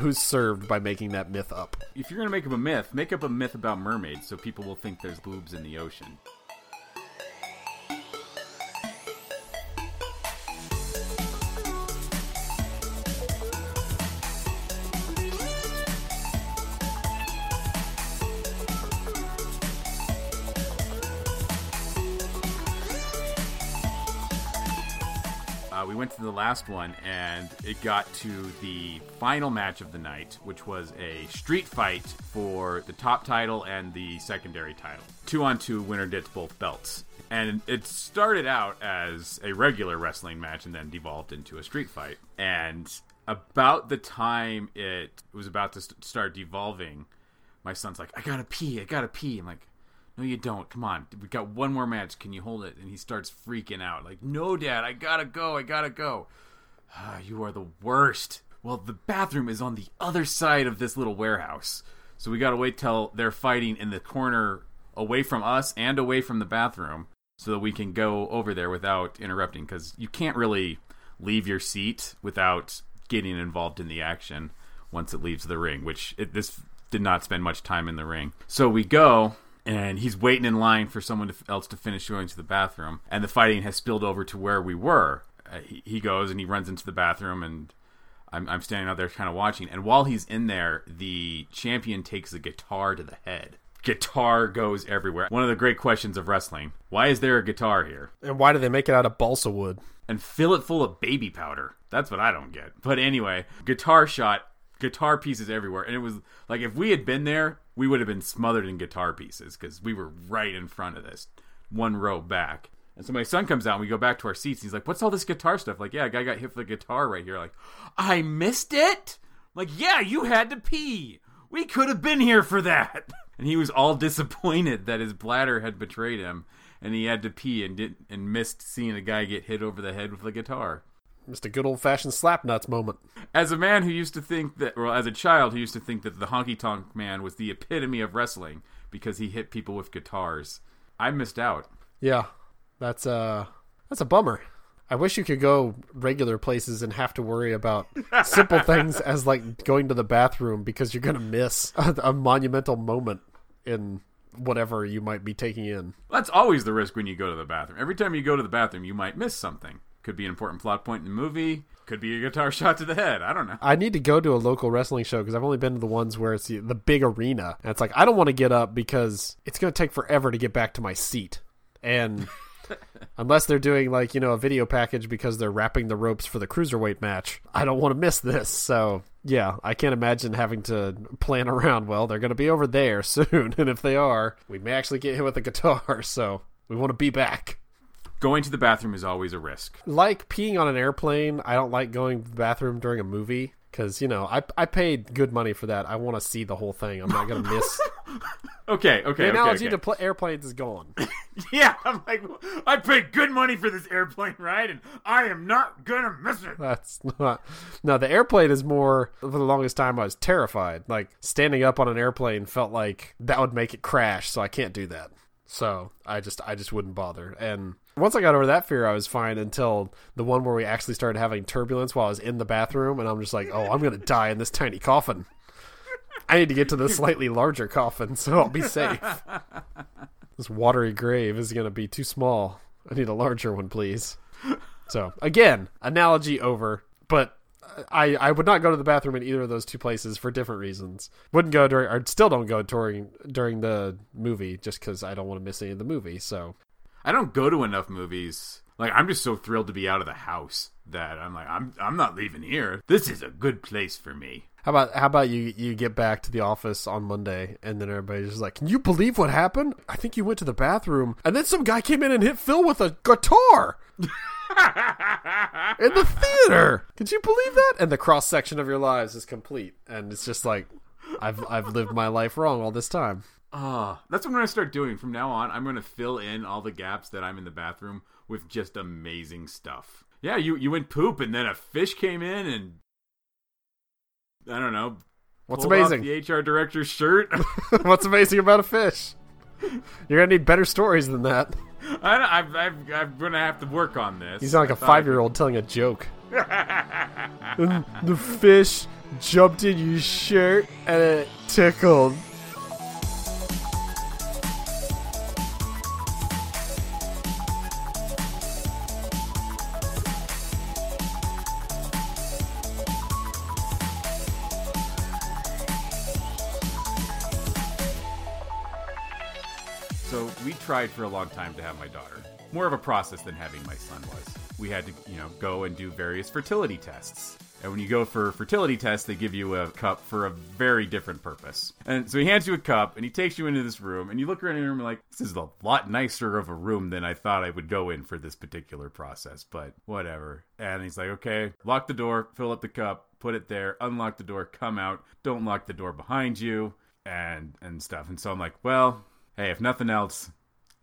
who's served by making that myth up? If you're gonna make up a myth, make up a myth about mermaids so people will think there's boobs in the ocean. Uh, we went to the last one, and it got to the final match of the night, which was a street fight for the top title and the secondary title. Two on two, winner gets both belts. And it started out as a regular wrestling match and then devolved into a street fight. And about the time it was about to st- start devolving, my son's like, I gotta pee, I gotta pee. I'm like, no, you don't. Come on. We got one more match. Can you hold it? And he starts freaking out. Like, no, Dad, I gotta go. I gotta go. Ah, you are the worst. Well, the bathroom is on the other side of this little warehouse. So we gotta wait till they're fighting in the corner away from us and away from the bathroom so that we can go over there without interrupting. Because you can't really leave your seat without getting involved in the action once it leaves the ring, which it, this did not spend much time in the ring. So we go and he's waiting in line for someone to, else to finish going to the bathroom, and the fighting has spilled over to where we were. Uh, he, he goes and he runs into the bathroom, and I'm, I'm standing out there kind of watching. And while he's in there, the champion takes a guitar to the head. Guitar goes everywhere. One of the great questions of wrestling: Why is there a guitar here? And why do they make it out of balsa wood? And fill it full of baby powder. That's what I don't get. But anyway, guitar shot, guitar pieces everywhere, and it was like if we had been there, we would have been smothered in guitar pieces because we were right in front of this, one row back. And so my son comes out and we go back to our seats. He's like, What's all this guitar stuff? Like, yeah, a guy got hit with a guitar right here. Like, I missed it? I'm like, yeah, you had to pee. We could have been here for that. And he was all disappointed that his bladder had betrayed him and he had to pee and did and missed seeing a guy get hit over the head with a guitar. Just a good old fashioned slap nuts moment. As a man who used to think that, well, as a child who used to think that the honky tonk man was the epitome of wrestling because he hit people with guitars, I missed out. Yeah, that's uh that's a bummer. I wish you could go regular places and have to worry about simple things as like going to the bathroom because you're gonna miss a, a monumental moment in whatever you might be taking in. That's always the risk when you go to the bathroom. Every time you go to the bathroom, you might miss something. Could be an important plot point in the movie. Could be a guitar shot to the head. I don't know. I need to go to a local wrestling show because I've only been to the ones where it's the, the big arena. And it's like, I don't want to get up because it's going to take forever to get back to my seat. And unless they're doing like, you know, a video package because they're wrapping the ropes for the cruiserweight match, I don't want to miss this. So, yeah, I can't imagine having to plan around. Well, they're going to be over there soon. And if they are, we may actually get hit with a guitar. So we want to be back. Going to the bathroom is always a risk. Like peeing on an airplane, I don't like going to the bathroom during a movie because you know I I paid good money for that. I want to see the whole thing. I'm not gonna miss. Okay, okay, the analogy okay, okay. to pl- airplanes is gone. yeah, I'm like, I paid good money for this airplane ride, and I am not gonna miss it. That's not. No, the airplane is more. For the longest time, I was terrified. Like standing up on an airplane felt like that would make it crash, so I can't do that. So I just I just wouldn't bother. And once I got over that fear, I was fine until the one where we actually started having turbulence while I was in the bathroom, and I'm just like, oh, I'm gonna die in this tiny coffin. I need to get to the slightly larger coffin so I'll be safe. This watery grave is gonna be too small. I need a larger one, please. So again, analogy over, but I, I would not go to the bathroom in either of those two places for different reasons. Wouldn't go during, or still don't go during during the movie just because I don't want to miss any of the movie. So I don't go to enough movies. Like I'm just so thrilled to be out of the house that I'm like I'm I'm not leaving here. This is a good place for me. how about how about you you get back to the office on Monday and then everybody's just like, can you believe what happened? I think you went to the bathroom and then some guy came in and hit Phil with a guitar. in the theater. Could you believe that? And the cross section of your lives is complete, and it's just like I've I've lived my life wrong all this time. Ah, that's what I'm gonna start doing from now on. I'm gonna fill in all the gaps that I'm in the bathroom with just amazing stuff. Yeah, you you went poop, and then a fish came in, and I don't know. What's amazing? The HR director's shirt. What's amazing about a fish? You're gonna need better stories than that. I, don't- I've, I've, I'm gonna have to work on this. He's sound like a five year old telling a joke. The fish jumped in your shirt and it tickled. Tried for a long time to have my daughter. More of a process than having my son was. We had to, you know, go and do various fertility tests. And when you go for fertility tests, they give you a cup for a very different purpose. And so he hands you a cup and he takes you into this room and you look around the room and like, this is a lot nicer of a room than I thought I would go in for this particular process, but whatever. And he's like, okay, lock the door, fill up the cup, put it there, unlock the door, come out, don't lock the door behind you, and and stuff. And so I'm like, well, hey, if nothing else,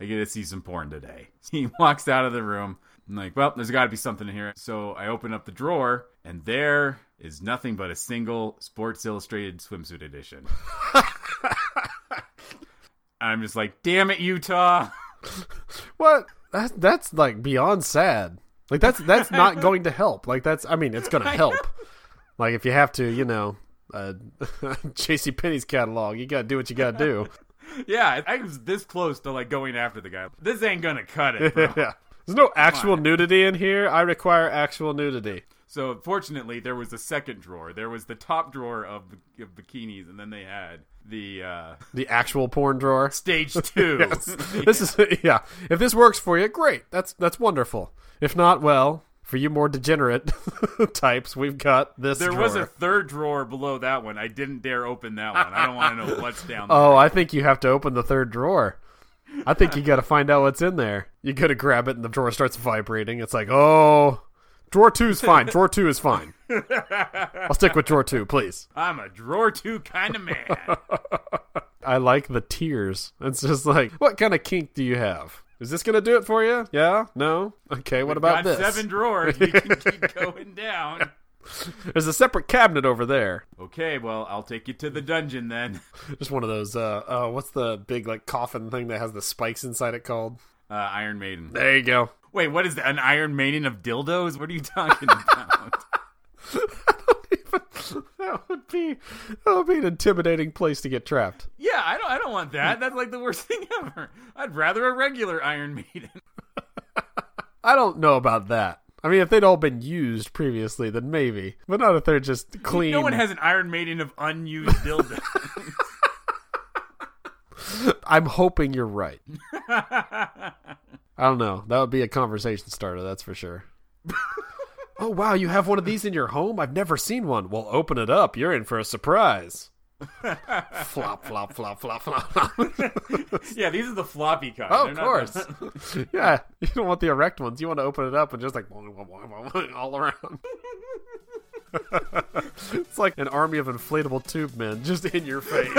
I get to see some porn today. He walks out of the room. I'm like, well, there's got to be something in here. So I open up the drawer, and there is nothing but a single Sports Illustrated swimsuit edition. I'm just like, damn it, Utah. What? That's that's like beyond sad. Like that's that's not going to help. Like that's I mean it's going to help. Like if you have to, you know, uh, J.C. Penney's catalog, you got to do what you got to do. yeah, I was this close to like going after the guy. This ain't gonna cut it. Bro. yeah. There's no actual nudity in here. I require actual nudity. So fortunately, there was a second drawer. There was the top drawer of, of bikinis, and then they had the uh, The actual porn drawer. stage two. Yes. This is yeah. If this works for you, great. That's that's wonderful. If not, well, for you more degenerate types, we've got this. There was a third drawer below that one. I didn't dare open that one. I don't want to know what's down oh, there. Oh, I think you have to open the third drawer. I think you got to find out what's in there. You got to grab it, and the drawer starts vibrating. It's like, oh, drawer two is fine. Drawer two is fine. I'll stick with drawer two, please. I'm a drawer two kind of man. I like the tiers. It's just like, what kind of kink do you have? Is this gonna do it for you? Yeah? No? Okay. What about Got this? seven drawers. You can keep going down. There's a separate cabinet over there. Okay, well, I'll take you to the dungeon then. Just one of those. Uh, uh, what's the big like coffin thing that has the spikes inside it called? Uh, Iron Maiden. There you go. Wait, what is that? An Iron Maiden of dildos? What are you talking about? that would be that would be an intimidating place to get trapped. yeah, I don't. I don't want that. That's like the worst thing ever. I'd rather a regular Iron Maiden. I don't know about that. I mean, if they'd all been used previously, then maybe, but not if they're just clean. No one has an Iron Maiden of unused dildos. I'm hoping you're right. I don't know. That would be a conversation starter, that's for sure. Oh wow, you have one of these in your home? I've never seen one. Well, open it up. You're in for a surprise. flop, flop, flop, flop, flop. yeah, these are the floppy kind. Oh, of course. yeah, you don't want the erect ones. You want to open it up and just like all around. it's like an army of inflatable tube men just in your face.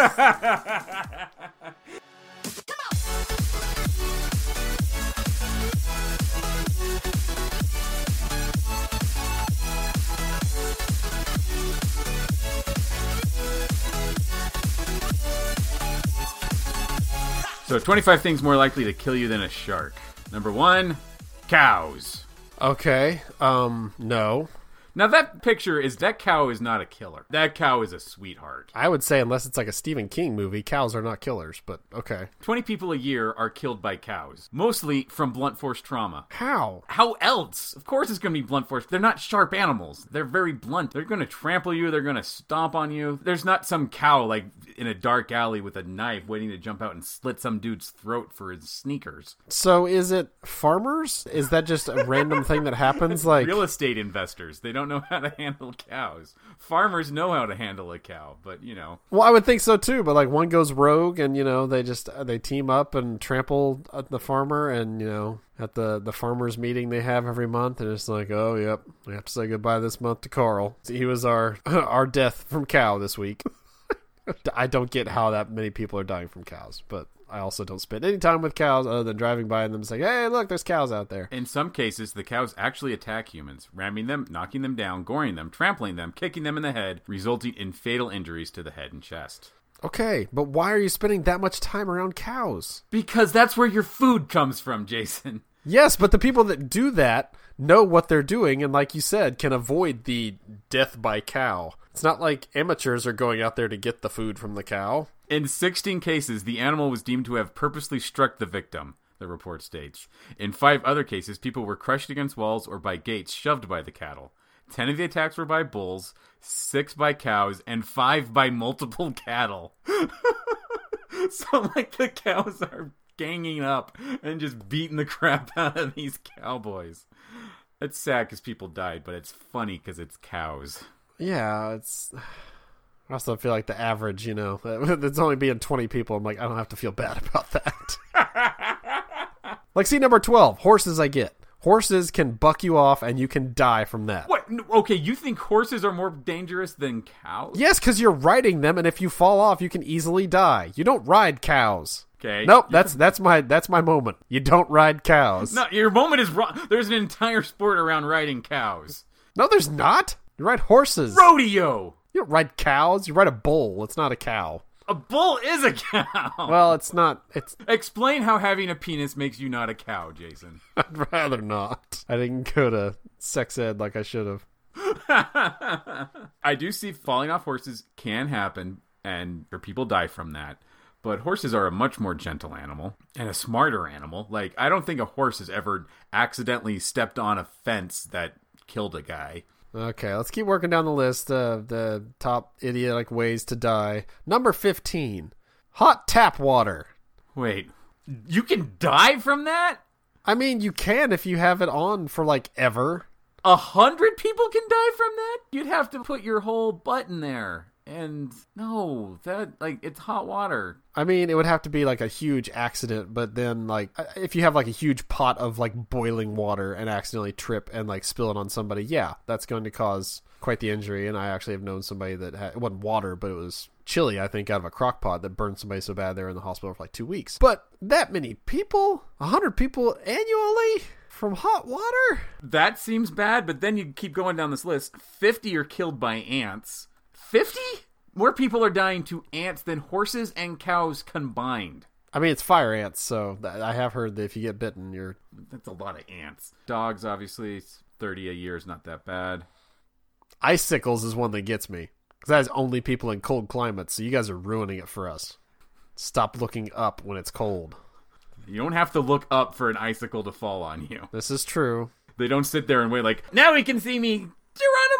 So, 25 things more likely to kill you than a shark. Number one, cows. Okay. Um. No. Now that picture is that cow is not a killer. That cow is a sweetheart. I would say unless it's like a Stephen King movie, cows are not killers. But okay. 20 people a year are killed by cows, mostly from blunt force trauma. How? How else? Of course it's going to be blunt force. They're not sharp animals. They're very blunt. They're going to trample you, they're going to stomp on you. There's not some cow like in a dark alley with a knife waiting to jump out and slit some dude's throat for his sneakers. So is it farmers? Is that just a random thing that happens? Like Real estate investors, they don't know how to handle cows. Farmers know how to handle a cow, but you know, Well, I would think so too, but like one goes rogue, and you know they just uh, they team up and trample at the farmer, and you know at the the farmers meeting they have every month, and it's like, oh yep, we have to say goodbye this month to Carl. He was our our death from cow this week. I don't get how that many people are dying from cows, but I also don't spend any time with cows other than driving by and them and saying, hey, look, there's cows out there. In some cases, the cows actually attack humans, ramming them, knocking them down, goring them, trampling them, kicking them in the head, resulting in fatal injuries to the head and chest. Okay, but why are you spending that much time around cows? Because that's where your food comes from, Jason. Yes, but the people that do that know what they're doing and like you said can avoid the death by cow. It's not like amateurs are going out there to get the food from the cow. In 16 cases, the animal was deemed to have purposely struck the victim, the report states. In five other cases, people were crushed against walls or by gates shoved by the cattle. Ten of the attacks were by bulls, six by cows, and five by multiple cattle. so, like, the cows are ganging up and just beating the crap out of these cowboys. It's sad because people died, but it's funny because it's cows. Yeah, it's. I also feel like the average, you know, it's only being 20 people. I'm like, I don't have to feel bad about that. like, see, number 12, horses I get. Horses can buck you off and you can die from that. What? Okay, you think horses are more dangerous than cows? Yes, because you're riding them, and if you fall off, you can easily die. You don't ride cows. Okay. Nope, that's that's my that's my moment. You don't ride cows. No, your moment is wrong. There's an entire sport around riding cows. No, there's not. You ride horses. Rodeo. You don't ride cows. You ride a bull. It's not a cow. A bull is a cow. Well, it's not. It's. Explain how having a penis makes you not a cow, Jason. I'd rather not. I didn't go to sex ed like I should have. I do see falling off horses can happen, and or people die from that. But horses are a much more gentle animal and a smarter animal. Like I don't think a horse has ever accidentally stepped on a fence that killed a guy. Okay, let's keep working down the list of the top idiotic ways to die. Number 15 hot tap water. Wait, you can die from that? I mean, you can if you have it on for like ever. A hundred people can die from that? You'd have to put your whole butt in there. And no, that, like, it's hot water. I mean, it would have to be like a huge accident, but then, like, if you have like a huge pot of like boiling water and accidentally trip and like spill it on somebody, yeah, that's going to cause quite the injury. And I actually have known somebody that had, it wasn't water, but it was chili, I think, out of a crock pot that burned somebody so bad they were in the hospital for like two weeks. But that many people, a hundred people annually from hot water? That seems bad, but then you keep going down this list. 50 are killed by ants. 50? More people are dying to ants than horses and cows combined. I mean, it's fire ants, so I have heard that if you get bitten, you're. That's a lot of ants. Dogs, obviously, 30 a year is not that bad. Icicles is one that gets me. Because that is only people in cold climates, so you guys are ruining it for us. Stop looking up when it's cold. You don't have to look up for an icicle to fall on you. This is true. They don't sit there and wait like, now he can see me, Geronimo!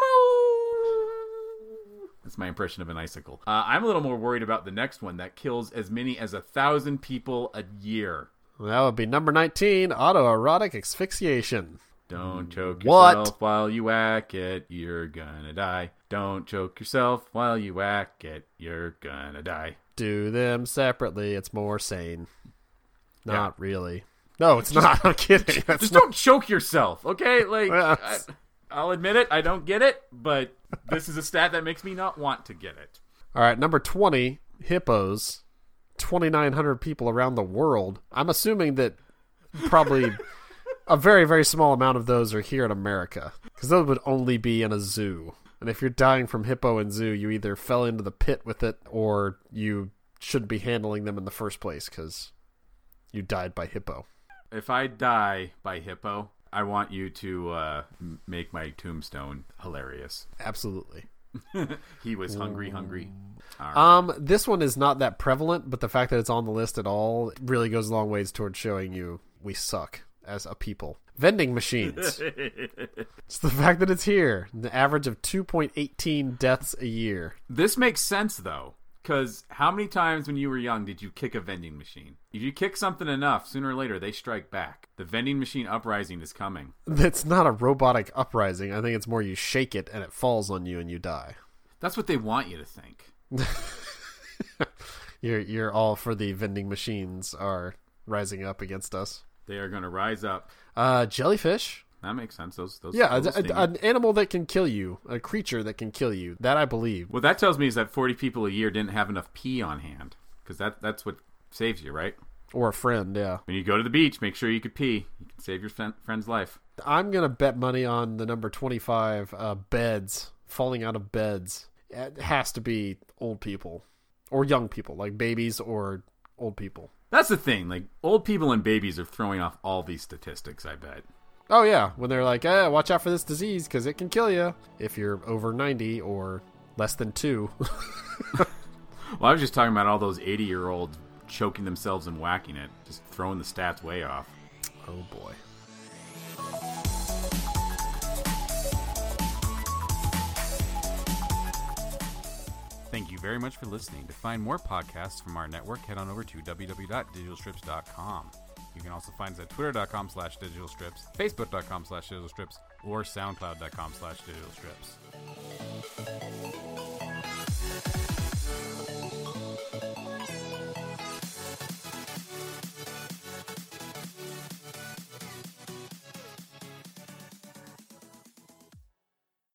That's my impression of an icicle. Uh, I'm a little more worried about the next one that kills as many as a thousand people a year. Well, that would be number 19 autoerotic asphyxiation. Don't choke What? yourself while you whack it, you're gonna die. Don't choke yourself while you whack it, you're gonna die. Do them separately, it's more sane. Not really. No, it's not. I'm kidding. That's Just not- don't choke yourself, okay? Like, I'll admit it, I don't get it, but this is a stat that makes me not want to get it. All right, number 20, hippos. 2,900 people around the world. I'm assuming that probably a very, very small amount of those are here in America because those would only be in a zoo. And if you're dying from hippo in zoo, you either fell into the pit with it or you shouldn't be handling them in the first place because you died by hippo. If I die by hippo, I want you to uh, make my tombstone hilarious. Absolutely. He was hungry, hungry. Right. Um, this one is not that prevalent, but the fact that it's on the list at all really goes a long ways towards showing you we suck as a people. Vending machines. it's the fact that it's here. The average of 2.18 deaths a year. This makes sense though, because how many times when you were young did you kick a vending machine? If you kick something enough, sooner or later they strike back. The vending machine uprising is coming. It's not a robotic uprising. I think it's more you shake it and it falls on you and you die. That's what they want you to think. You're you're all for the vending machines are rising up against us. They are going to rise up. Uh, jellyfish. That makes sense. Those, those, Yeah, a- a- an animal that can kill you, a creature that can kill you. That I believe. what that tells me is that 40 people a year didn't have enough pee on hand, because that that's what saves you, right? Or a friend, yeah. When you go to the beach, make sure you could pee. You can save your friend's life. I'm gonna bet money on the number 25 uh, beds falling out of beds. It has to be old people or young people, like babies or old people. That's the thing. Like old people and babies are throwing off all these statistics. I bet. Oh yeah, when they're like, eh, watch out for this disease because it can kill you if you're over ninety or less than two. Well, I was just talking about all those eighty-year-olds choking themselves and whacking it, just throwing the stats way off. oh boy. Thank you very much for listening. To find more podcasts from our network, head on over to www.digitalstrips.com. You can also find us at twitter.com slash digitalstrips, facebook.com slash digitalstrips, or soundcloud.com slash digitalstrips.